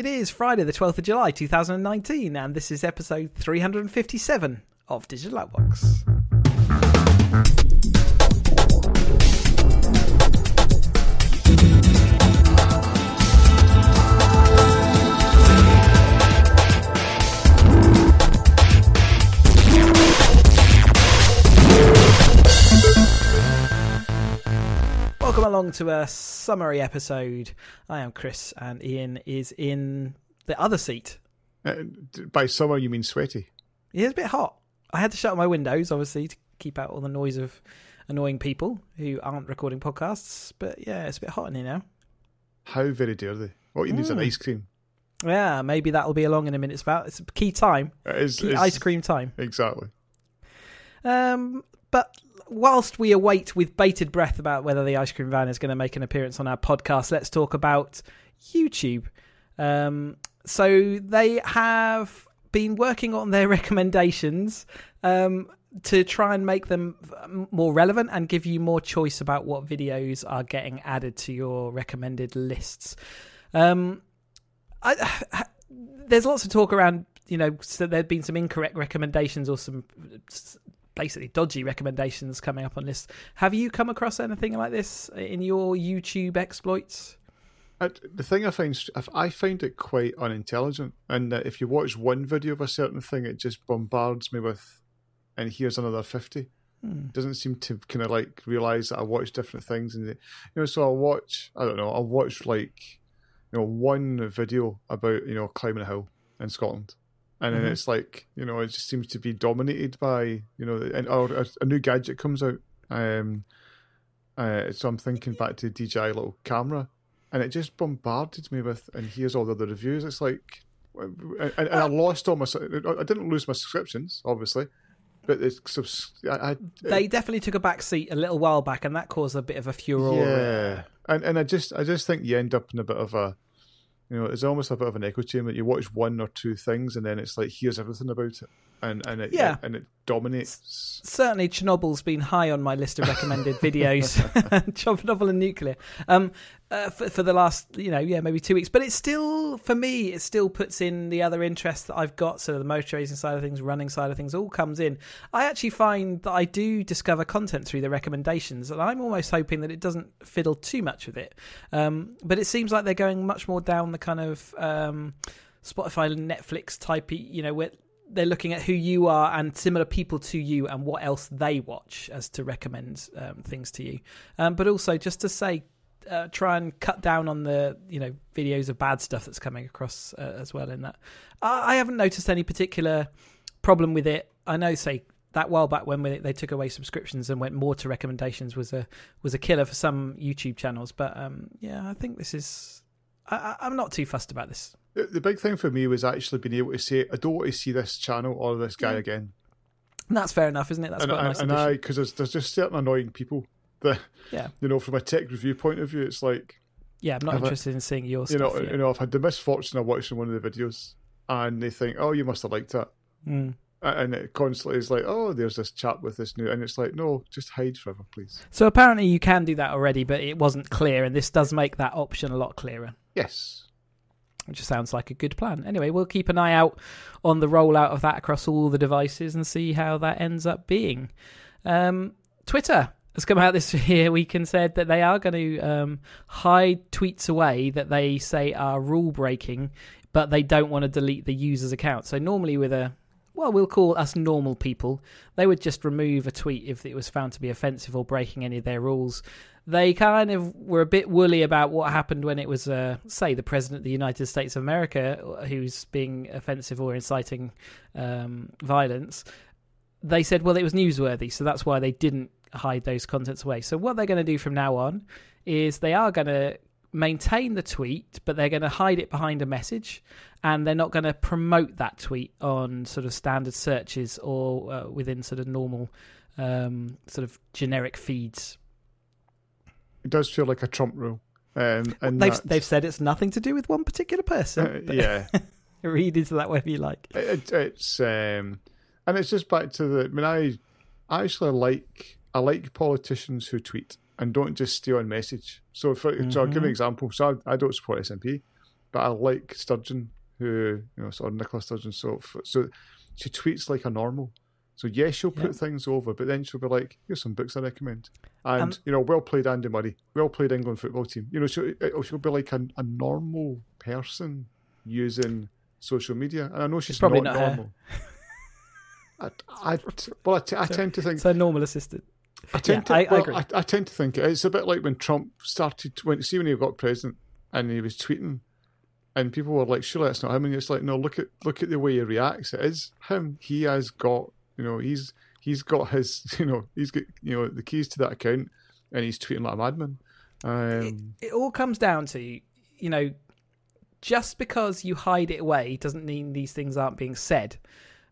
It is Friday, the 12th of July, 2019, and this is episode 357 of Digital Outbox. Along to a summary episode. I am Chris, and Ian is in the other seat. Uh, by summer, you mean sweaty? Yeah, it's a bit hot. I had to shut my windows, obviously, to keep out all the noise of annoying people who aren't recording podcasts. But yeah, it's a bit hot in here now. How very dare they? What you need is an Mm. ice cream. Yeah, maybe that'll be along in a minute. It's about it's key time, It is, key it's- ice cream time. Exactly. Um, but whilst we await with bated breath about whether the ice cream van is going to make an appearance on our podcast, let's talk about YouTube. Um, so they have been working on their recommendations um, to try and make them um, more relevant and give you more choice about what videos are getting added to your recommended lists. Um, I, there's lots of talk around, you know, so there've been some incorrect recommendations or some basically dodgy recommendations coming up on lists. Have you come across anything like this in your YouTube exploits? I, the thing I find, if I find it quite unintelligent, and that if you watch one video of a certain thing, it just bombards me with, and here's another fifty. Hmm. Doesn't seem to kind of like realize that I watch different things, and you know, so I'll watch. I don't know. I'll watch like, you know, one video about you know climbing a hill in Scotland, and then Mhm. it's like you know it just seems to be dominated by you know, and or a, a new gadget comes out. Um, uh, so I'm thinking back to DJI little camera, and it just bombarded me with, and here's all the other reviews. It's like, and, and I lost all my. I didn't lose my subscriptions, obviously, but it's I, I They definitely took a back seat a little while back, and that caused a bit of a furor. yeah, and and I just I just think you end up in a bit of a, you know, it's almost a bit of an echo chamber. You watch one or two things, and then it's like here's everything about it, and and it Yeah. and it dominates. Certainly, Chernobyl's been high on my list of recommended videos. Chernobyl and nuclear um, uh, for, for the last, you know, yeah, maybe two weeks. But it's still, for me, it still puts in the other interests that I've got. So the motor racing side of things, running side of things, all comes in. I actually find that I do discover content through the recommendations, and I'm almost hoping that it doesn't fiddle too much with it. Um, but it seems like they're going much more down the kind of um, Spotify, Netflix type, you know, where they're looking at who you are and similar people to you and what else they watch as to recommend um, things to you. Um, but also just to say, uh, try and cut down on the you know videos of bad stuff that's coming across uh, as well. In that, I, I haven't noticed any particular problem with it. I know, say that while back when they took away subscriptions and went more to recommendations was a was a killer for some YouTube channels. But um, yeah, I think this is. I, I- I'm not too fussed about this. The, the big thing for me was actually being able to say I don't want to see this channel or this guy Yeah. again. And that's fair enough, isn't it? That's and quite nice and addition. I because there's, there's just certain annoying people that Yeah. you know from a tech review point of view, it's like Yeah, I'm not Have I- interested in seeing your you know yeah. you know I've had the misfortune of watching one of the videos and they think oh you must have liked that Mm. And it constantly is like oh there's this chap with this new and it's like no just hide forever please So apparently you can do that already, but it wasn't clear, and this does make that option a lot clearer, yes which sounds like a good plan. Anyway, we'll keep an eye out on the rollout of that across all the devices and see how that ends up being. Um, Twitter has come out this year week and said that they are going to um, hide tweets away that they say are rule breaking, but they don't want to delete the user's account. So normally with a well, we'll call us normal people. They would just remove a tweet if it was found to be offensive or breaking any of their rules. They kind of were a bit woolly about what happened when it was, uh, say, the president of the United States of America who's being offensive or inciting um, violence. They said, well, it was newsworthy, so that's why they didn't hide those contents away. So what they're going to do from now on is they are going to maintain the tweet, but they're going to hide it behind a message, and they're not going to promote that tweet on sort of standard searches or uh, within sort of normal um, sort of generic feeds. it does feel like a Trump rule um, and They've that- they've said it's nothing to do with one particular person. uh, yeah read into that whatever you like. it, it's um, and it's just back to the. I mean, I, I actually like I like politicians who tweet and don't just stay on message. So, for so I'll give an example. So I, I don't support SNP, but I like Sturgeon, who you know, sort of Nicola Sturgeon. So so she tweets like a normal. So yes, she'll put Yeah. things over, but then she'll be like, "Here's some books I recommend," and Um, you know, well played, Andy Murray. Well played, England football team. You know, she'll, uh, she'll be like a, a normal person using social media, and I know she's probably not, not normal. I, I, well, I, t- I tend to think It's a normal assistant. I tend Yeah, to. I well, agree. I, I tend to think it's a bit like when Trump started. When see when he got president and he was tweeting, and people were like, "Surely that's not him." And it's like, no, look at look at the way he reacts. It is him. He has got you know he's he's got his you know he's got you know the keys to that account, and he's tweeting like a madman. Um, it all comes down to you know just because you hide it away doesn't mean these things aren't being said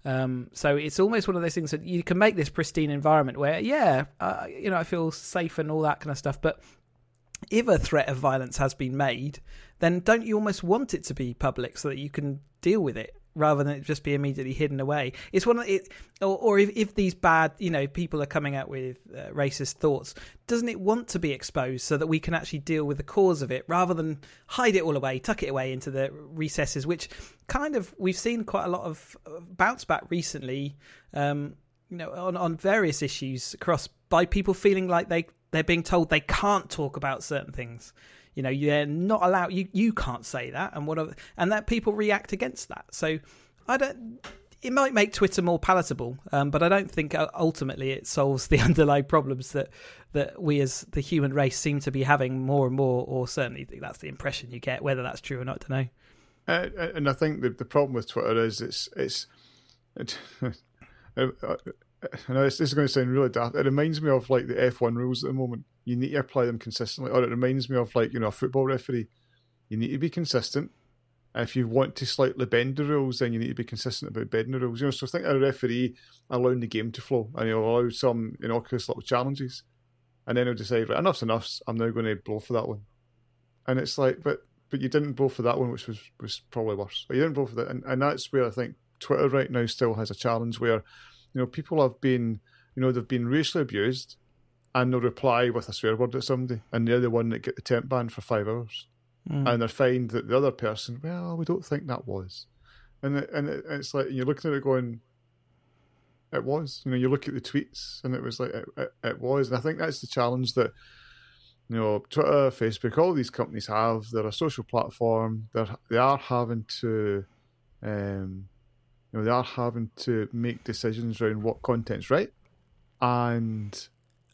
um, so it's almost one of those things that you can make this pristine environment where yeah uh, you know i feel safe and all that kind of stuff. But if a threat of violence has been made then don't you almost want it to be public so that you can deal with it rather than it just be immediately hidden away. It's one of it or, or if, if these bad you know people are coming out with uh, racist thoughts doesn't it want to be exposed so that we can actually deal with the cause of it rather than hide it all away tuck it away into the recesses which kind of we've seen quite a lot of bounce back recently um you know on on various issues across by people feeling like they they're being told they can't talk about certain things you know you're not allowed you you can't say that and what and that people react against that so i don't it might make twitter more palatable um, but i don't think uh, ultimately it solves the underlying problems that that we as the human race seem to be having more and more or certainly that's the impression you get whether that's true or not i don't know Uh, and I think the the problem with Twitter is it's it's. It, I know this, this is going to sound really daft. It reminds me of like the F one rules at the moment. You need to apply them consistently, or it reminds me of like you know a football referee. You need to be consistent. If you want to slightly bend the rules, then you need to be consistent about bending the rules. You know, so think of a referee allowing the game to flow, and he'll allow some innocuous little challenges, and then he'll decide, right, enough's enough. I'm now going to blow for that one. And it's like, but but you didn't blow for that one, which was was probably worse. Or you didn't blow for that, and, and that's where I think Twitter right now still has a challenge where, you know, people have been, you know, they've been racially abused, and they'll reply with a swear word at somebody, and they're the one that get the temp ban for five hours, and they find that the other person, well, we don't think that was, and it, and it, it's like you're looking at it going. It was, you know, you look at the tweets, and it was like it, it, it was, and I think that's the challenge that you know, Twitter, Facebook, all these companies have. They're a social platform. They're they are having to, um, you know, they are having to make decisions around what content's right, and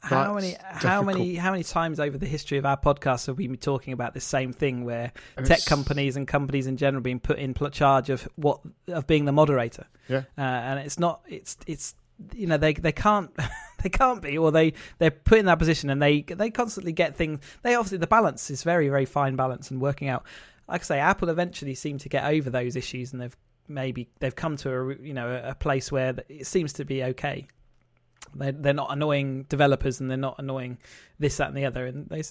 how many how many how many times over the history of our podcast have we been talking about the same thing where And tech it's- companies and companies in general being put in charge of what of being the moderator? Yeah. uh, and it's not it's it's you know they they can't they can't be or they they're put in that position and they they constantly get things they obviously the balance is very very fine balance and working out. Like i say apple eventually seem to get over those issues and they've maybe they've come to a you know a place where it seems to be okay they're, they're not annoying developers and they're not annoying this that and the other and they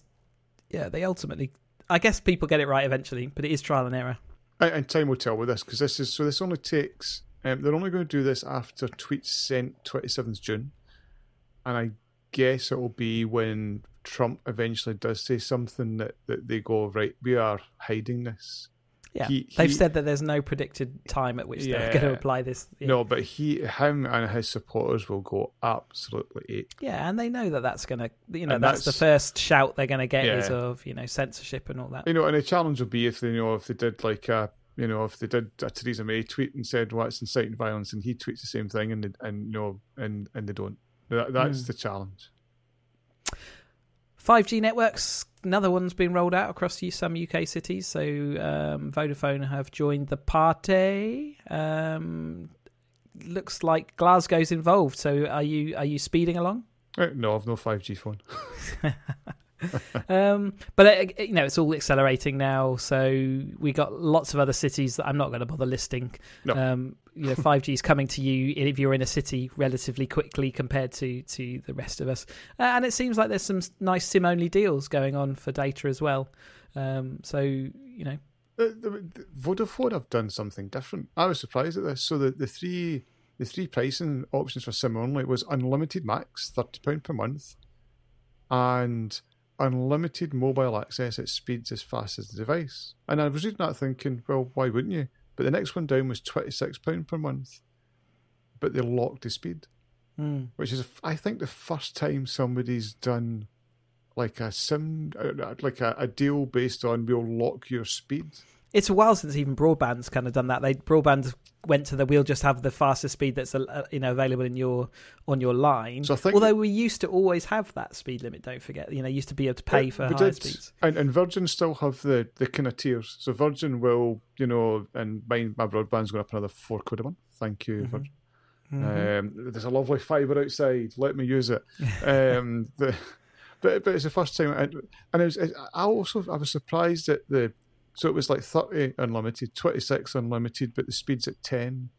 yeah they ultimately i guess people get it right eventually but it is trial and error and, time will tell with this because this is so. This only takes. Um, they're only going to do this after tweets sent twenty seventh June, and I guess it will be when Trump eventually does say something that, that they go right. We are hiding this. Yeah He- they've he- said that there's no predicted time at which they're going to apply this yeah. No, but he, him, and his supporters will go absolutely ape. Yeah, and they know that that's going to, you know, And that's, the first shout they're going to get is of, you know, censorship and all that. You know, and the challenge will be if they, you know, if they did like a, you know, if they did a Theresa May tweet and said, "Well, it's inciting violence," and he tweets the same thing, and they, and you know, and and they don't. That, that's Mm. the challenge. 5G networks, another one's been rolled out across some UK cities. So um, Vodafone have joined the party. Um, looks like Glasgow's involved. So are you are you speeding along? Uh, No, I've no five G phone. um, but uh, you know it's all accelerating now. So we got lots of other cities that I'm not going to bother listing. No. Um, you know, 5G is coming to you if you're in a city relatively quickly compared to to the rest of us. Uh, and it seems like there's some nice SIM only deals going on for data as well. Um, so you know, The, the, the Vodafone have done something different. I was surprised at this. So the, the three the three pricing options for SIM only was unlimited max, thirty pound per month, and unlimited mobile access at speeds as fast as the device. And I was reading that thinking, well, why wouldn't you? But the next one down was £26 per month. But they locked the speed, Mm. which is, I think, the first time somebody's done like a sim, uh, like a, a deal based on we'll lock your speed. It's a while since even broadband's kind of done that. They broadband went to the we'll just have the fastest speed that's uh, you know available in your on your line. So I think Although we used to always have that speed limit. Don't forget, you know, used to be able to pay for higher did. speeds. And, and Virgin still have the, the kind of tiers. So Virgin will, you know, and mine, my broadband's going up another four quid a month. Thank you, Mhm. Virgin. Mhm. Um, there's a lovely fibre outside. Let me use it. Um, the, but but it's the first time, and, and it was, it, I also I was surprised at the. So it was like thirty unlimited, twenty six unlimited, but the speeds at ten,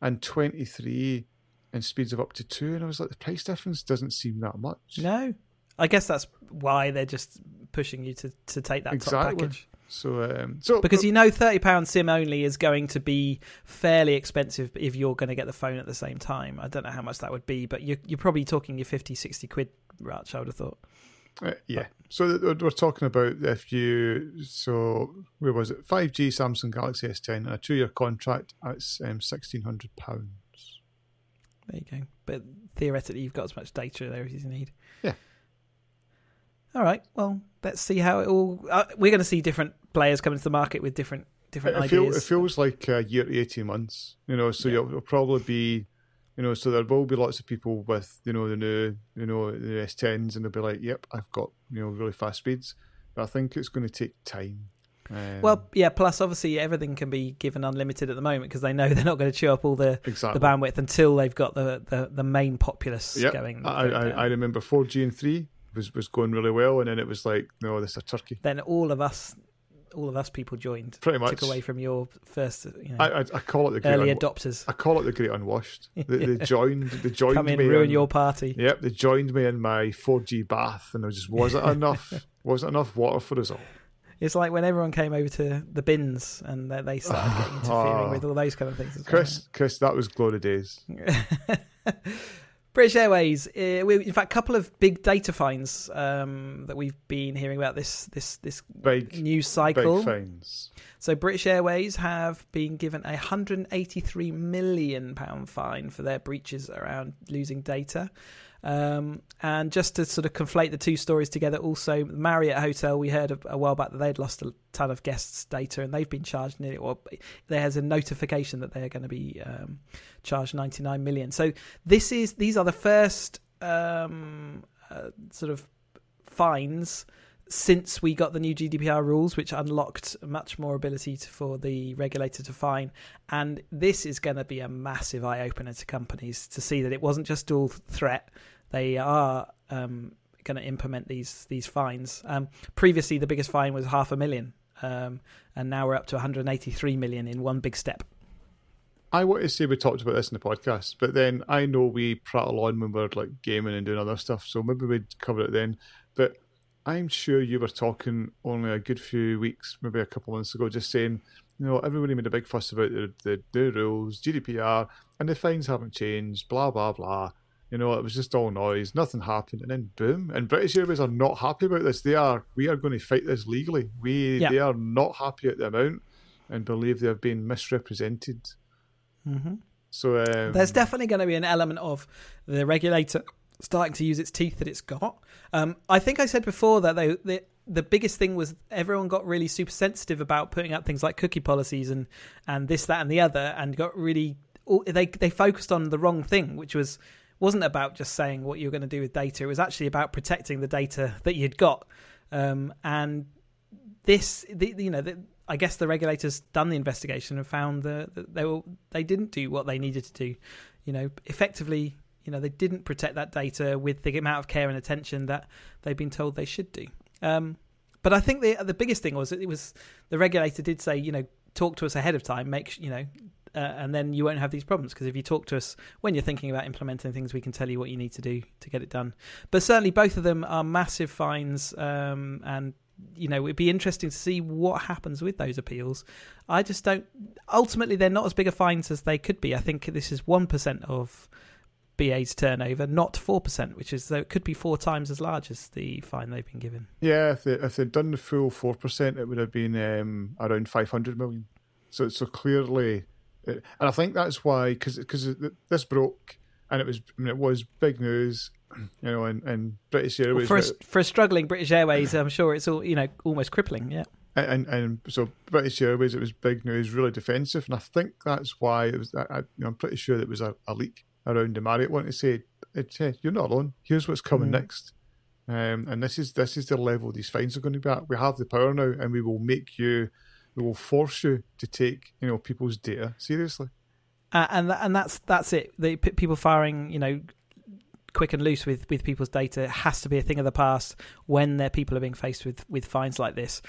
and twenty three, and speeds of up to two. And I was like, the price difference doesn't seem that much. no, I guess that's why they're just pushing you to, to take that top package So um, so because you know thirty pound sim only is going to be fairly expensive if you're going to get the phone at the same time. I don't know how much that would be, but you're you're probably talking your 50, 60 quid. Rach, I would have thought. Uh, yeah. So we're talking about if you so where was it? Five G Samsung Galaxy S ten and a two year contract. at um, sixteen hundred pounds. There you go. But theoretically, you've got as much data there as you need. Yeah. All right. Well, let's see how it all. Uh, we're going to see different players come into the market with different different It, ideas. feel, it feels like a year to eighteen months. You know, so Yeah. you'll, you'll probably be, you know, so there will be lots of people with you know the new you know the S tens and they'll be like, yep, I've got you know really fast speeds. But I think it's going to take time. Um, well, yeah. Plus, obviously, everything can be given unlimited at the moment because they know they're not going to chew up all the, exactly. the bandwidth until they've got the, the, the main populace Yep. going. I, I. I remember four G and three was was going really well, and then it was like, no, this is a turkey. then all of us, all of us people joined. Pretty much. Took away from your first, you know, I, I, I call it the great early unwa- adopters. I call it the great unwashed. They, they joined. They joined Come in, me. ruin in- your party. Yep, they joined me in my 4G bath, and I was just wasn't enough. wasn't enough water for us all. It's like when everyone came over to the bins and they- they started getting interfering with all those kind of things. as well. Chris, Chris, that was glory days. British Airways, uh, we, in fact, a couple of big data fines um, that we've been hearing about this this this Big, news cycle. big fines. So British Airways have been given a 183 million pound fine for their breaches around losing data. Um, and just to sort of conflate the two stories together, also Marriott Hotel, we heard a, a while back that they'd lost a ton of guests' data, and they've been charged nearly. Or there has a notification that they're going to be um, charged 99 million. So this is these are the first um, uh, sort of fines since we got the new GDPR rules, which unlocked much more ability to, for the regulator to fine. And this is going to be a massive eye opener to companies to see that it wasn't just dual threat. They are um, going to implement these these fines. Um, previously, the biggest fine was half a million, um, and now we're up to 183 million in one big step. I want to say we talked about this in the podcast, but then I know we prattle on when we're like gaming and doing other stuff, so maybe we'd cover it then. But I'm sure you were talking only a good few weeks, maybe a couple months ago, just saying, you know, everybody made a big fuss about the the, the rules, GDPR, and the fines haven't changed, blah blah blah. You know, it was just all noise, nothing happened, and then boom. And British Airways are not happy about this. They are. We are going to fight this legally. We Yeah. they are not happy at the amount, and believe they have been misrepresented. Mm-hmm. So um, There's definitely going to be an element of the regulator starting to use its teeth that it's got. Um, I think I said before that they, the the biggest thing was everyone got really super sensitive about putting out things like cookie policies and and this that and the other, and got really they they focused on the wrong thing, which was wasn't about just saying what you're going to do with data. It was actually about protecting the data that you'd got. Um, and this, the, you know, the, I guess the regulators done the investigation and found that, that they were they didn't do what they needed to do. You know, effectively, you know, they didn't protect that data with the amount of care and attention that they've been told they should do. Um, but I think the the biggest thing was it was the regulator did say, you know, talk to us ahead of time, make you know, uh, and then you won't have these problems because if you talk to us when you're thinking about implementing things, we can tell you what you need to do to get it done. But certainly, both of them are massive fines, um, and you know it'd be interesting to see what happens with those appeals. I just don't. Ultimately, they're not as big a fines as they could be. I think this is one percent of BA's turnover, not four percent, which is though, it could be four times as large as the fine they've been given. Yeah, if they if they'd done the full four percent, it would have been um, around five hundred million. So so clearly, and I think that's why because because this broke and it was I mean, it was big news, you know, and, and British Airways well, for a, for a struggling British Airways, I'm sure it's all you know almost crippling. Yeah. And, and so British Airways, it was big news, really defensive, and I think that's why it was. I, you know, I'm pretty sure it was a, a leak around the Marriott wanting to say, hey, "You're not alone. Here's what's coming mm. next." Um, and this is this is the level these fines are going to be at. We have the power now, and we will make you, we will force you to take you know people's data seriously. Uh, and and that's that's it. The people firing, you know, quick and loose with with people's data it has to be a thing of the past when their people are being faced with with fines like this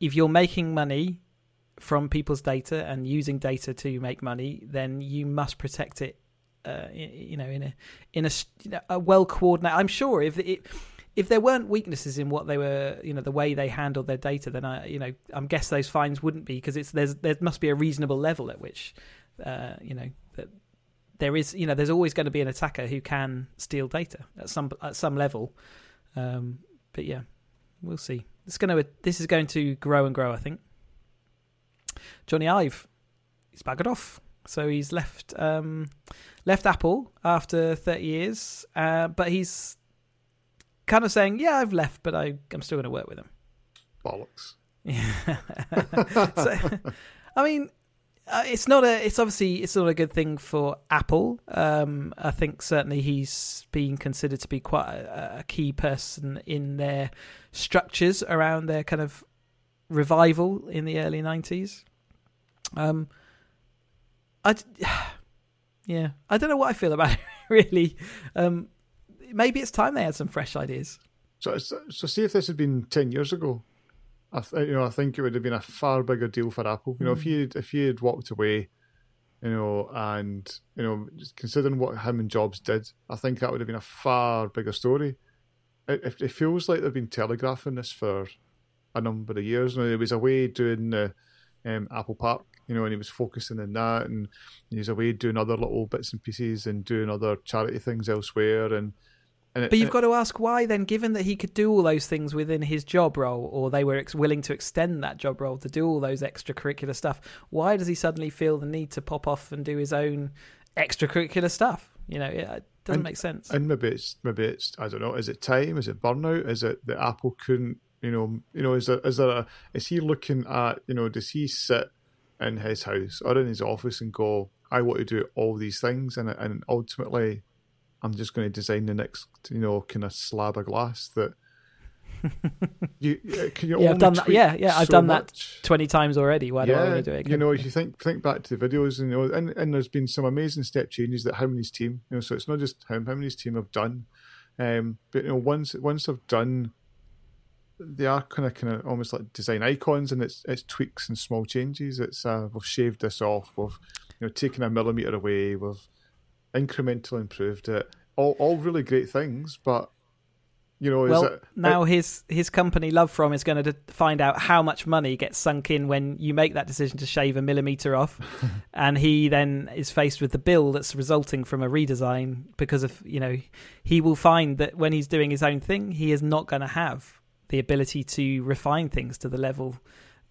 if you're making money from people's data and using data to make money, then you must protect it. Uh, you know, in a in a, a well coordinated. I'm sure if it, if there weren't weaknesses in what they were, you know, the way they handled their data, then I, you know, I'm guess those fines wouldn't be because it's there's there must be a reasonable level at which, uh, you know, that there is, you know, there's always going to be an attacker who can steal data at some at some level. Um, but yeah, we'll see. It's going to this is going to grow and grow. I think. Jony Ive, he's buggered off, so he's left um, left Apple after thirty years, uh, but he's kind of saying, "Yeah, I've left, but I, I'm still going to work with him." Bollocks. Yeah. so, I mean, uh, it's not a. It's obviously it's not a good thing for Apple. Um, I think certainly he's being considered to be quite a, a, key person in their structures around their kind of revival in the early nineties. Um, I yeah, I don't know what I feel about it really. Um, maybe it's time they had some fresh ideas. So, so see if this had been ten years ago, I th- you know I think it would have been a far bigger deal for Apple. You know, mm. if you if you had walked away, you know, and you know, considering what him and Jobs did, I think that would have been a far bigger story. It, it feels like they've been telegraphing this for a number of years. You know, he was away doing the um, Apple Park, you know, and he was focusing on that, and he's away doing other little bits and pieces and doing other charity things elsewhere, and it, but you've got to ask why then, given that he could do all those things within his job role, or they were ex- willing to extend that job role to do all those extracurricular stuff, why does he suddenly feel the need to pop off and do his own extracurricular stuff? You know, it doesn't and, make sense. And maybe it's maybe it's I don't know. Is it time? Is it burnout? Is it that Apple couldn't? You know, you know, is there is there a is he looking at you know does he sit in his house or in his office and go, I want to do all these things, and and ultimately I'm just going to design the next, you know, kind of slab of glass that you uh, can you yeah, I've done that. Yeah, yeah, I've so done much. that twenty times already. Why yeah, do I want to do it? Again? You know, if you think think back to the videos, and you know, and, and there's been some amazing step changes that him and team, you know, so it's not just him, and team have done. Um, but you know, once once they've done, they are kind of kind of almost like design icons, and it's it's tweaks and small changes. It's uh, we've shaved this off, we've you know taken a millimeter away, we've incrementally improved it all all really great things, but you know, well, it, now it, his his company LoveFrom is going to find out how much money gets sunk in when you make that decision to shave a millimeter off, and he then is faced with the bill that's resulting from a redesign because of you know he will find that when he's doing his own thing, he is not going to have the ability to refine things to the level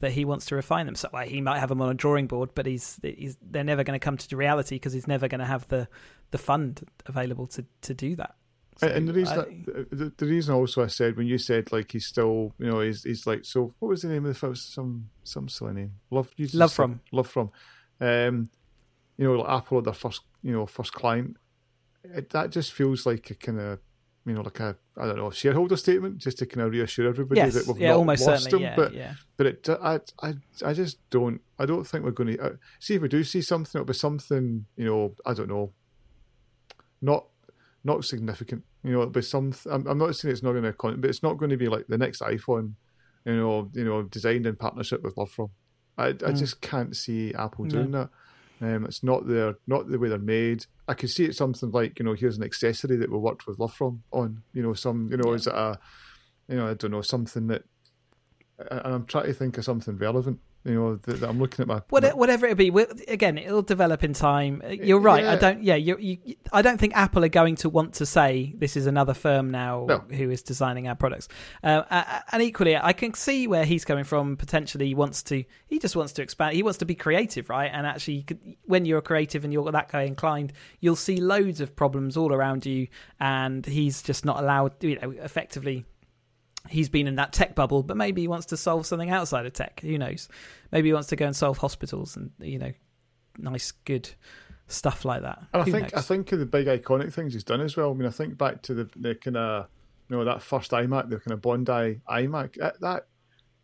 that he wants to refine them. So like, he might have them on a drawing board, but he's, he's they're never going to come to reality because he's never going to have the the fund available to to do that. So and the reason, I, that, the, the, reason also I said when you said like he's still, you know, he's he's like so. What was the name of the first some some silly name? Love, LoveFrom, LoveFrom. Um, you know, like Apple, their first, you know, first client. It, that just feels like a kind of you know, like a I don't know shareholder statement, just to kind of reassure everybody yes, that we've yeah, not lost them. Yeah, but yeah. but it, I, I I just don't I don't think we're going to uh, see if we do see something. It'll be something you know I don't know, not not significant. You know, it'll be some. I'm, I'm not saying it's not going to, but it's not going to be like the next iPhone. You know, you know, designed in partnership with LoveFrom. I, I mm. just can't see Apple doing that. Um, it's not their not the way they're made. I could see it something like you know here's an accessory that we worked with LoveFrom on. You know some you know yeah. is it a you know I don't know something that and I'm trying to think of something relevant. You know, that, I'm looking at my, What, whatever it be, again, it'll develop in time. You're right. I don't. Yeah, you, you, I don't think Apple are going to want to say this is another firm now No. who is designing our products. Uh, uh, and equally, I can see where he's coming from. Potentially, he wants to. He just wants to expand. He wants to be creative, right? And actually, when you're creative and you're got that guy inclined, you'll see loads of problems all around you, and he's just not allowed. You know, effectively he's been in that tech bubble, but maybe he wants to solve something outside of tech. Who knows? Maybe he wants to go and solve hospitals and you know, nice, good stuff like that. And I think I think of the big iconic things he's done as well. I mean, I think back to the the kind of you know that first iMac, the kind of Bondi iMac. That that,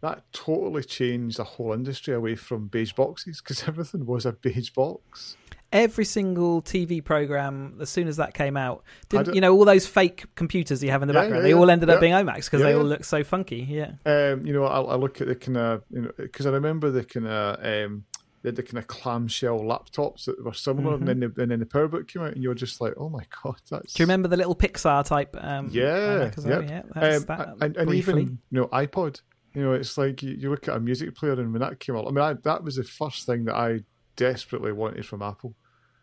that totally changed the whole industry away from beige boxes because everything was a beige box. Every single TV program, as soon as that came out, didn't you know all those fake computers you have in the Yeah, background? yeah, they all ended up Yeah. being iMacs because they all look so funky. Yeah, Um, you know, I, I look at the kind of you know because I remember the kind of um, they had the kind of clamshell laptops that were similar, and then the, and then the PowerBook came out, and you were just like, oh my god, that's Mm-hmm. do you remember the little Pixar type? Um, Yeah, yep. yeah. That's Um, that and, and even you know iPod. You know, it's like you, you look at a music player, and when that came out, I mean, I, that was the first thing that I desperately wanted from Apple,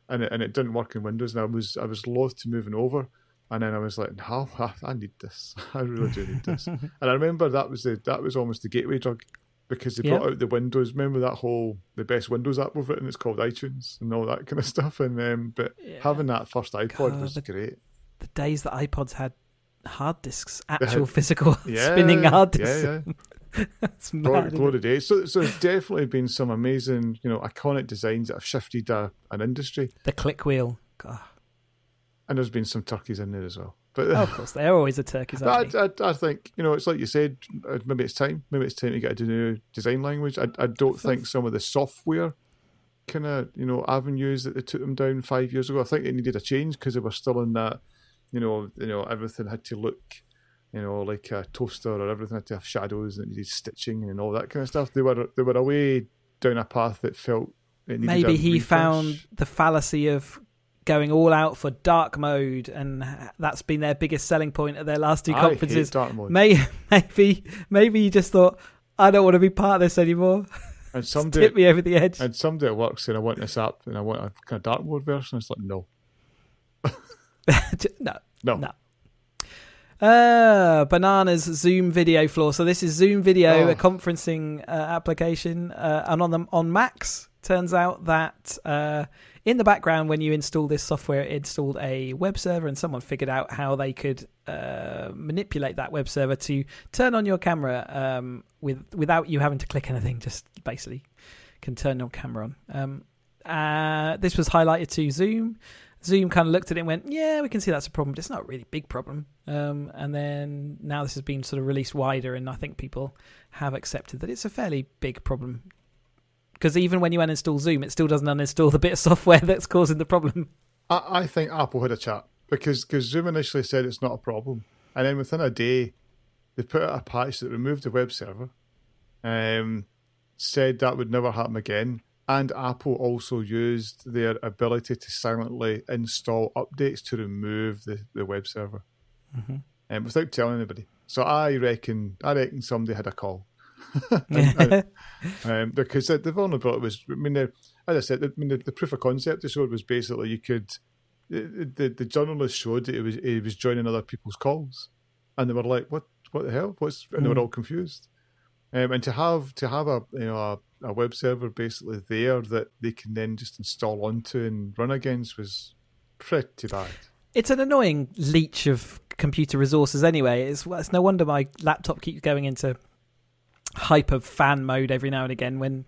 and it, and it didn't work in Windows, and I was I was loath to moving over, and then I was like, no, I, I need this, I really do need this, and I remember that was the that was almost the gateway drug. Because they Yeah. brought out the Windows, remember that whole the best Windows app we've written? It's called iTunes and all that kind of stuff. And um, but Yeah. having that first iPod God, was the- great. the days that iPods had hard disks, had- actual physical Yeah, spinning hard disks. Yeah, That's mad, glory, isn't glory it? days. So, so there's definitely been some amazing, you know, iconic designs that have shifted uh, an industry, The click wheel. God. and there's been some turkeys in there as well. But Oh, of course, they're always a turkeys, I. I, I think you know, it's like you said. uh, Maybe it's time. Maybe it's time to get a new design language. I, I don't think some of the software kind of you know avenues that they took them down five years ago. I think they needed a change because they were still in that. You know, you know, everything had to look, you know, like a toaster, or everything had to have shadows and it needed stitching and all that kind of stuff. They were they were away down a path that felt it needed Maybe he refresh. found the fallacy of going all out for dark mode, and that's been their biggest selling point at their last two conferences. hate dark mode. May, maybe, maybe he just thought, I don't want to be part of this anymore. and someday tip me over the edge. and someday at work saying I want this app and I want a kind of dark mode version. It's like no, no, no, no. Uh, bananas Zoom video floor. So this is Zoom video, Oh. a conferencing uh, application, uh, and on the, on Macs. Turns out that uh, in the background, when you install this software, it installed a web server, and someone figured out how they could uh, manipulate that web server to turn on your camera um, with without you having to click anything. Just basically can turn your camera on. Um, uh, this was highlighted to Zoom. Zoom kind of looked at it and went, "Yeah, we can see that's a problem, but it's not a really big problem." Um, and then now this has been sort of released wider, and I think people have accepted that it's a fairly big problem. Because even when you uninstall Zoom, it still doesn't uninstall the bit of software that's causing the problem. I, I think Apple had a chat because cause Zoom initially said it's not a problem, and then within a day, they put out a patch that removed the web server, um, said that would never happen again, and Apple also used their ability to silently install updates to remove the, the web server, Mhm. um, without telling anybody. So I reckon I reckon somebody had a call. And- um, because the, the vulnerability was, I mean, the, as I said, the, I mean, the, the proof of concept they showed was basically you could, the, the, journalist showed that it was it was joining other people's calls, and they were like, "What? What the hell? What's?" And they were Mm. all confused. Um, and to have to have a you know a, a web server basically there that they can then just install onto and run against was pretty bad. It's an annoying leech of computer resources anyway. It's, it's no wonder my laptop keeps going into hyper fan mode every now and again when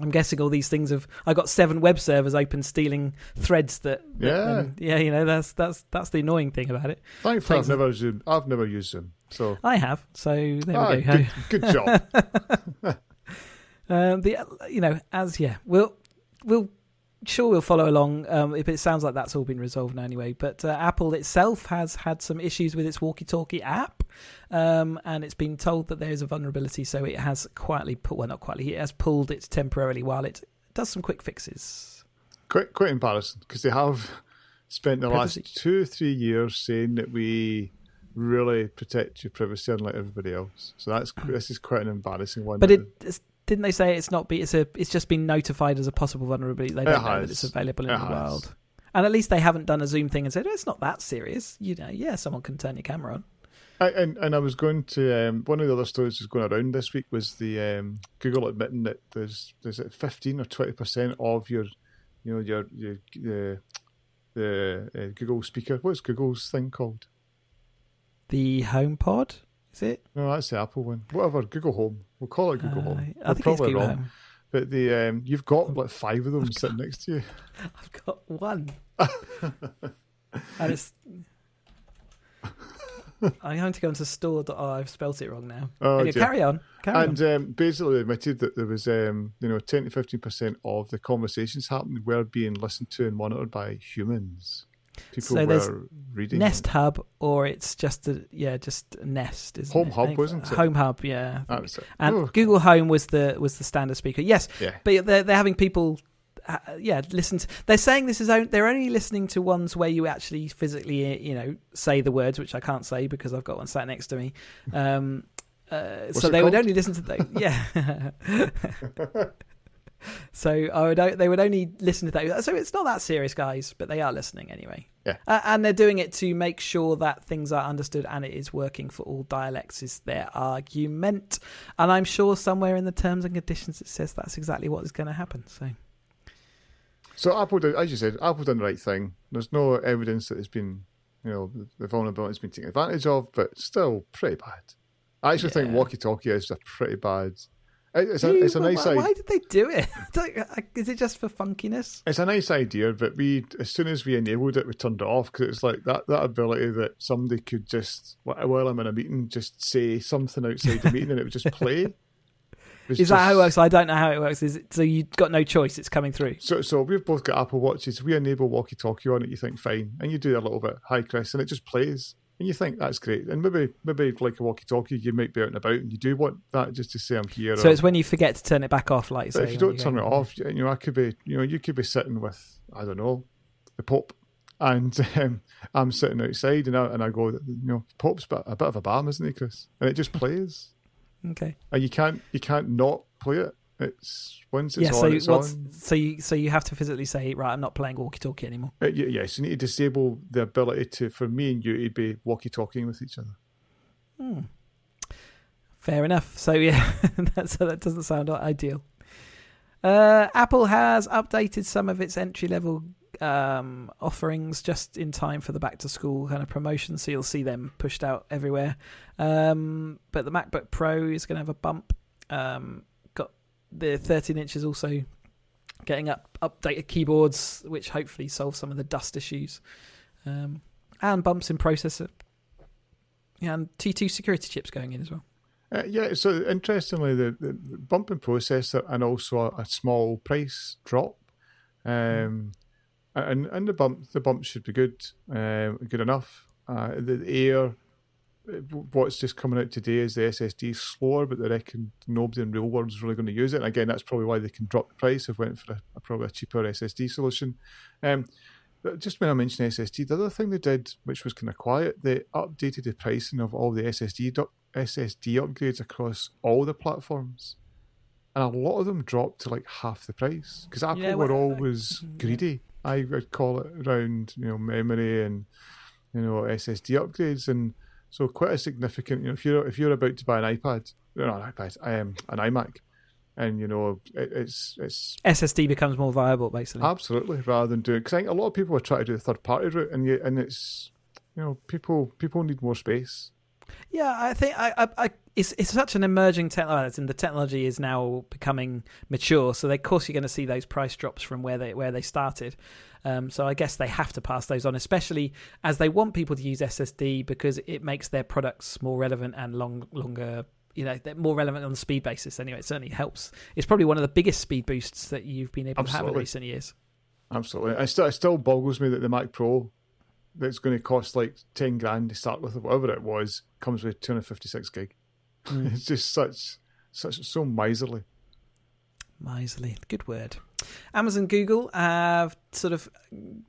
I'm guessing all these things have I got seven web servers open stealing threads that, that Yeah. then- yeah you know that's that's that's the annoying thing about it Thankfully, I've never Zoom. I've never used Zoom. So I have so there ah, we go good, good job. um, the you know as yeah we'll we'll sure we'll follow along um, but it sounds like that's all been resolved now anyway but uh, apple itself has had some issues with its walkie-talkie app um, and it's been told that there is a vulnerability so it has quietly put well not quietly it has pulled it temporarily while it does some quick fixes quite quite embarrassing because they have spent the Privacy. last two three years saying that we really protect your privacy unlike everybody else. So that's this is quite an embarrassing one. but it it's, didn't they say it's not be it's a it's just been notified as a possible vulnerability? They don't know that it's available in It the has. wild. And at least they haven't done a Zoom thing and said, oh, it's not that serious. You know, yeah, someone can turn your camera on. I, and and I was going to um, one of the other stories that's going around this week was the um, Google admitting that there's there's it fifteen or twenty percent of your you know your your the the uh, Google speaker. What's Google's thing called? The HomePod, is it? No, that's the Apple one. Whatever, Google Home. We'll call it Google Uh, Home. I We're think it's Google wrong. Home. But the um, you've got like five of them sitting next to you. I've got one. and it's. I'm going to go into store. Oh, I've spelt it wrong now. Oh, Anyway, carry on. Carry and on. um, basically admitted that there was um, you know ten to fifteen percent of the conversations happening were being listened to and monitored by humans. People So there's reading Nest Hub, or it's just a yeah, just Nest. Isn't Home it? Hub, wasn't it? Home Hub, yeah. That. And Oh, Google Home was the was the standard speaker. Yes, yeah, but they're they're having people. Uh, yeah, listen. To, they're saying this is on, they're only listening to ones where you actually physically, you know, say the words, which I can't say because I've got one sat next to me. Um, uh, so they would only listen to those. Yeah. so I would they would only listen to that. So it's not that serious, guys, but they are listening anyway. Yeah. Uh, and they're doing it to make sure that things are understood and it is working for all dialects. Is their argument, and I'm sure somewhere in the terms and conditions it says that's exactly what is going to happen. So. So Apple, did, as you said, Apple done the right thing. There's no evidence that it's been, you know, the vulnerability has been taken advantage of, but still pretty bad. I actually think Walkie Talkie is a pretty bad. It- It's a, it's a Why- nice why, idea. why did they do it? Uh, is it just for funkiness? It's a nice idea, but we as soon as we enabled it, we turned it off because it's like that that ability that somebody could just while I'm in a meeting just say something outside the meeting and it would just play. Is that how it works? I don't know how it works. Is it so you've got no choice? It's coming through. So, so we've both got Apple Watches. We enable walkie talkie on it. You think fine, and you do a little bit, hi Chris, and it just plays, and you think that's great. And maybe, maybe like a walkie talkie, you might be out and about, and you do want that just to say I'm here. So or- it's when you forget to turn it back off, like but say. if you don't turn it off, you know, I could be, you know, you could be sitting with, I don't know, the Pope, and um, I'm sitting outside, and I and I go, you know, Pope's a bit of a bam, isn't he, Chris? And it just plays, Okay. and you can't, you can't not play it. It's once it's yeah. on, So it's what's on. so you so you have to physically say right. I'm not playing walkie-talkie anymore. Uh, y- yes, you need to disable the ability to, for me and you, to be walkie-talking with each other. Hmm. Fair enough. So yeah, that, so that doesn't sound ideal. Uh, Apple has updated some of its entry level um, offerings just in time for the back to school kind of promotion, so you'll see them pushed out everywhere. Um, but the MacBook Pro is going to have a bump. Um, the 13 inches also getting up updated keyboards, which hopefully solve some of the dust issues, um, and bumps in processor. And T2 security chips going in as well. Uh, yeah, so interestingly, the, the bump in processor and also a, a small price drop, um, and and the bump the bump should be good, um, good enough. Uh, the, Air, uh, what's just coming out today is the SSD is slower, but they reckon nobody in real world is really going to use it. And again, that's probably why they can drop the price. They've went for a, a probably a cheaper SSD solution. Um, but just when I mentioned SSD, the other thing they did, which was kind of quiet, they updated the pricing of all the SSD SSD upgrades across all the platforms, and a lot of them dropped to like half the price because Apple Yeah, were always yeah. greedy. I would call it around you know memory and you know SSD upgrades, and so quite a significant. You know, if you're if you're about to buy an iPad, not an iPad, um, an iMac, and you know it, it's it's SSD becomes more viable, basically. Absolutely, rather than doing because I think a lot of people are trying to do the third party route, and you, and it's you know people people need more space. Yeah, I think I, I, I it's it's such an emerging technology, and the technology is now becoming mature. So, of course, you're going to see those price drops from where they where they started. Um, so, I guess they have to pass those on, especially as they want people to use SSD because it makes their products more relevant and long longer. You know, they're more relevant on the speed basis. Anyway, it certainly helps. It's probably one of the biggest speed boosts that you've been able to have in recent years. Absolutely, it still it still boggles me that the Mac Pro that's going to cost like ten grand to start with, or whatever it was, comes with two hundred fifty six gig. Mm. It's just such such so miserly. Miserly, good word. Amazon, Google have sort of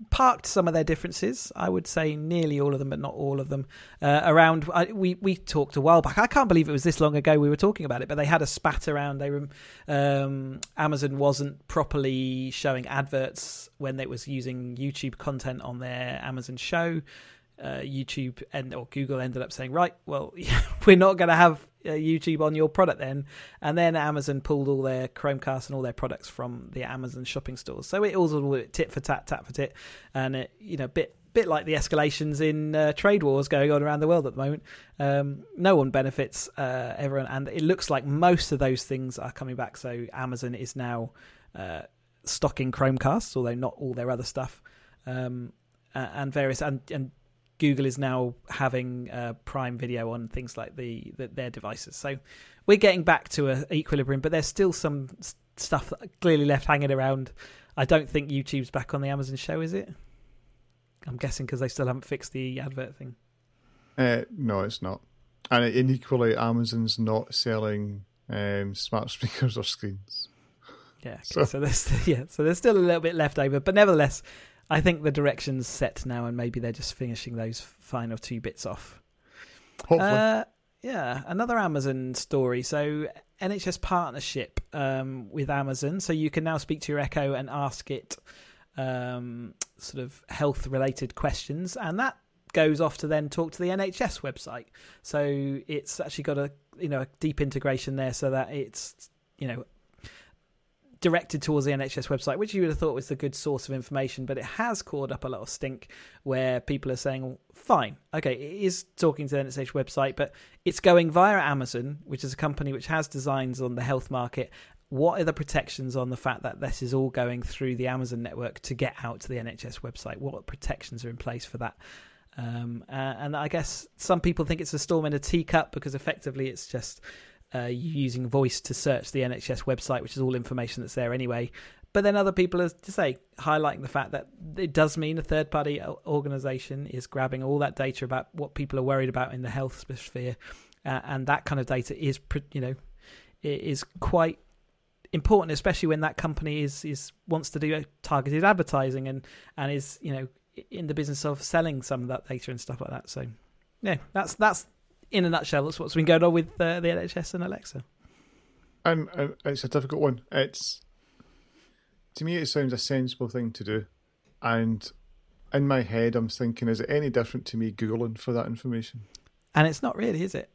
parked some of their differences. I would say nearly all of them, but not all of them. Uh, around, I, we we talked a while back. I can't believe it was this long ago we were talking about it, but they had a spat around. They were, um, Amazon wasn't properly showing adverts when it was using YouTube content on their Amazon show. Uh, YouTube and or Google ended up saying, right, well, we're not going to have uh, YouTube on your product then. And then Amazon pulled all their Chromecast and all their products from the Amazon shopping stores. So it was all tit for tat, tat for tit, and it, you know, bit bit like the escalations in uh, trade wars going on around the world at the moment. Um, no one benefits, uh, everyone, and it looks like most of those things are coming back. So Amazon is now uh, stocking Chromecasts, although not all their other stuff. Um, and various and, and Google is now having uh, Prime Video on things like the, the, their devices. So we're getting back to an equilibrium, but there's still some stuff clearly left hanging around. I don't think YouTube's back on the Amazon show, is it? I'm guessing because they still haven't fixed the advert thing. Uh, no, it's not. And, and equally, Amazon's not selling um, smart speakers or screens. Yeah, okay. so. so there's yeah, so there's still a little bit left over, but nevertheless, I think the direction's set now, and maybe they're just finishing those final two bits off. Hopefully. Uh, yeah, another Amazon story. So NHS partnership um, with Amazon, so you can now speak to your Echo and ask it um, sort of health related questions, and that goes off to then talk to the NHS website. So it's actually got a you know a deep integration there, so that it's you know directed towards the NHS website, which you would have thought was a good source of information, but it has caught up a lot of stink where people are saying, fine, okay, it is talking to the NHS website, but it's going via Amazon, which is a company which has designs on the health market. What are the protections on the fact that this is all going through the Amazon network to get out to the NHS website? What protections are in place for that? Um, uh, and I guess some people think it's a storm in a teacup because effectively it's just uh, using voice to search the NHS website, which is all information that's there anyway. But then other people are to say highlighting the fact that it does mean a third party organization is grabbing all that data about what people are worried about in the health sphere, uh, and that kind of data is you know is quite important, especially when that company is is wants to do targeted advertising and and is you know in the business of selling some of that data and stuff like that. So yeah, that's that's in a nutshell, that's what's been going on with uh, the NHS and Alexa. And, and it's a difficult one. It's to me, it sounds a sensible thing to do, and in my head, I'm thinking, is it any different to me googling for that information? And it's not really, is it?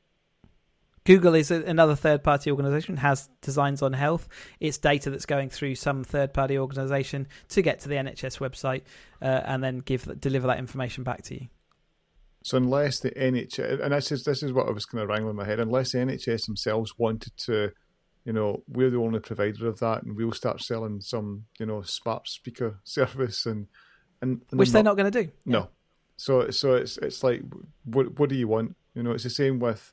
Google is another third party organization, has designs on health. It's data that's going through some third party organization to get to the NHS website uh, and then give deliver that information back to you. So unless the NHS, and this is this is what I was kind of wrangling in my head, unless the NHS themselves wanted to, you know, we're the only provider of that, and we'll start selling some, you know, smart speaker service, and and, and which they're not, not going to do. No, yeah. so so it's it's like, what what do you want? You know, it's the same with,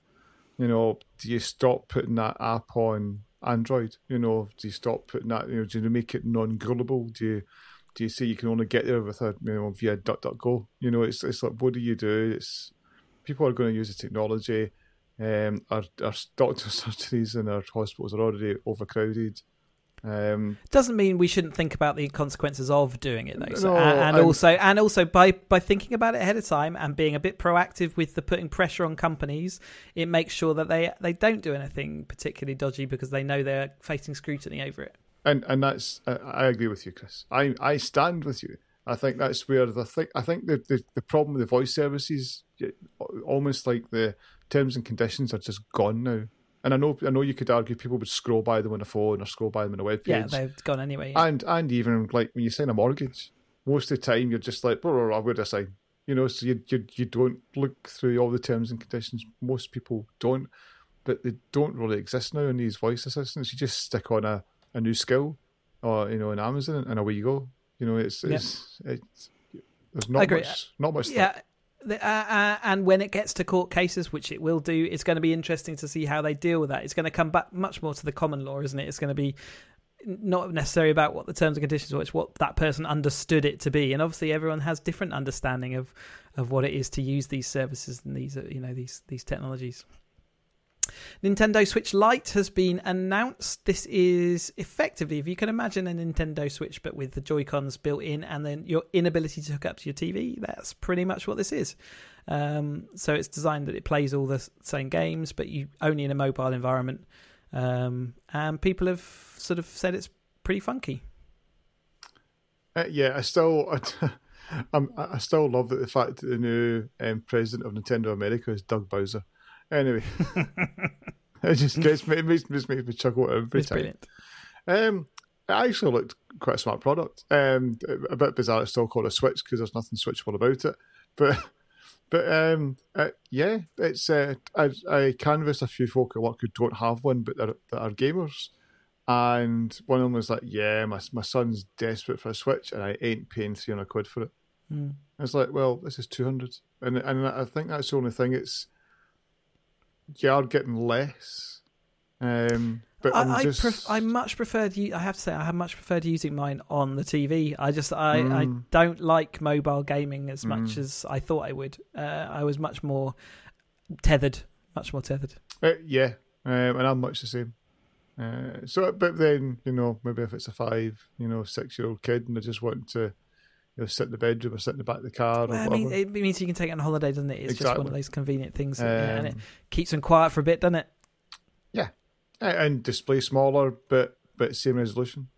you know, do you stop putting that app on Android? You know, do you stop putting that? You know, do you make it non-Googleable? Do you do you say you can only get there with a you know via DuckDuckGo? You know, it's it's like what do you do? It's people are going to use the technology. Um, our our doctor surgeries and our hospitals are already overcrowded. Um, Doesn't mean we shouldn't think about the consequences of doing it though, so, no, and, and also and also by by thinking about it ahead of time and being a bit proactive with the putting pressure on companies, it makes sure that they they don't do anything particularly dodgy because they know they're facing scrutiny over it and and that's I agree with you, Chris. I I stand with you. I think that's where the thing. I think the, the the problem with the voice services, almost like the terms and conditions are just gone now. And I know I know you could argue people would scroll by them on a phone or scroll by them on a web page. Yeah, they've gone anyway. Yeah. And and even like when you sign a mortgage, most of the time you're just like, blah, blah, blah, where do I sign? You know, so you, you you don't look through all the terms and conditions. Most people don't, but they don't really exist now in these voice assistants. You just stick on a a new skill, or you know, in Amazon, and away you go. You know, it's it's, yeah. it's there's not much not much. Yeah. Uh, uh, and when it gets to court cases, which it will do, it's going to be interesting to see how they deal with that. It's going to come back much more to the common law, isn't it? It's going to be not necessarily about what the terms and conditions were; it's what that person understood it to be. And obviously, everyone has different understanding of of what it is to use these services and these, you know, these these technologies. Nintendo Switch Lite has been announced. This is effectively, if you can imagine a Nintendo Switch, but with the Joy Cons built in and then your inability to hook up to your TV, that's pretty much what this is. Um, so it's designed that it plays all the same games, but you only in a mobile environment. Um, and people have sort of said it's pretty funky. Uh, yeah, I still, I, I'm, still love that the fact that the new um, president of Nintendo America is Doug Bowser. Anyway, it just gets me, it makes, makes me chuckle every It's time. brilliant. Um, it actually looked quite a smart product. Um, a bit bizarre, it's still called a Switch because there's nothing switchable about it. But, but um, uh, yeah, it's uh, I, I canvassed a few folk at work who don't have one, but they're, that are gamers. And one of them was like, "Yeah, my my son's desperate for a Switch, and I ain't paying three hundred quid for it." Hmm. I was like, "Well, this is two hundred, and and I think that's the only thing. It's you are getting less, um, but I, I, just pref- I much preferred. I have to say, I have much preferred using mine on the TV. I just, I, I Mm. don't like mobile gaming as much Mm. as I thought I would. Uh, I was much more tethered, much more tethered. Uh, yeah, um, and I'm much the same. Uh, so, but then you know, maybe if it's a five, you know, six year old kid and they just want to, you know, sit in the bedroom or sit in the back of the car or Well, I mean, it means you can take it on holiday, doesn't it? It's just one of those convenient things, yeah, and it Um, keeps them quiet for a bit, doesn't it? Yeah, and display smaller, but but same resolution.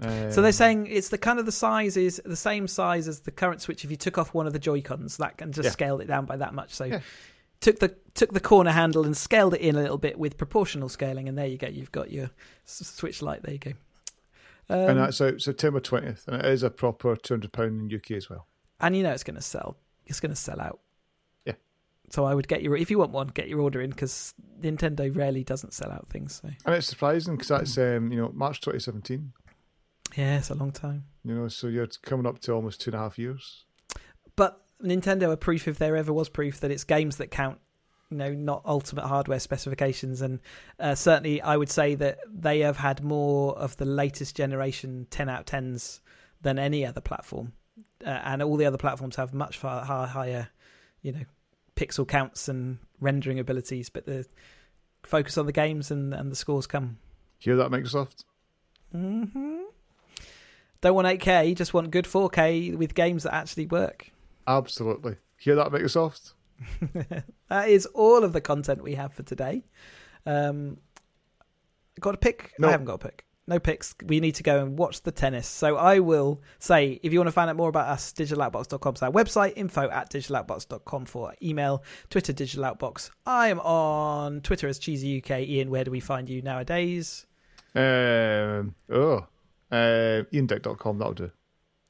Um, So they're saying it's the kind of the size is the same size as the current Switch. If you took off one of the Joy Cons, that can just Yeah. scaled it down by that much. So Yeah. took the took the corner handle and scaled it in a little bit with proportional scaling, and there you go. You've got your Switch Lite. There you go. Um, and that's out September twentieth, and it is a proper two hundred pound in UK as well. and you know it's going to sell. It's going to sell out. Yeah. So I would get your if you want one, get your order in because Nintendo rarely doesn't sell out things. So And it's surprising because that's um, you know March twenty seventeen. yeah, it's a long time. You know, so you're coming up to almost two and a half years. But Nintendo are proof, if there ever was proof, that it's games that count. You know, not ultimate hardware specifications, and uh, certainly I would say that they have had more of the latest generation ten out of tens than any other platform, uh, and all the other platforms have much far hi- higher, you know, pixel counts and rendering abilities. But the focus on the games and and the scores come. Hear that, Microsoft? hmm Don't want 8K, just want good 4K with games that actually work. Absolutely. Hear that, Microsoft? that is all of the content we have for today. Um, got a pick? No. I haven't got a pick. No picks. We need to go and watch the tennis. So I will say, if you want to find out more about us, digitaloutbox.com is our website, info at digitaloutbox.com for email, Twitter, digitaloutbox. I am on Twitter as Cheesy UK. Ian, where do we find you nowadays? Um, oh, uh, iandick.com, that'll do.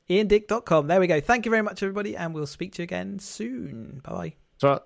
IanDick.com. There we go. Thank you very much, everybody, and we'll speak to you again soon. Bye bye. さよ。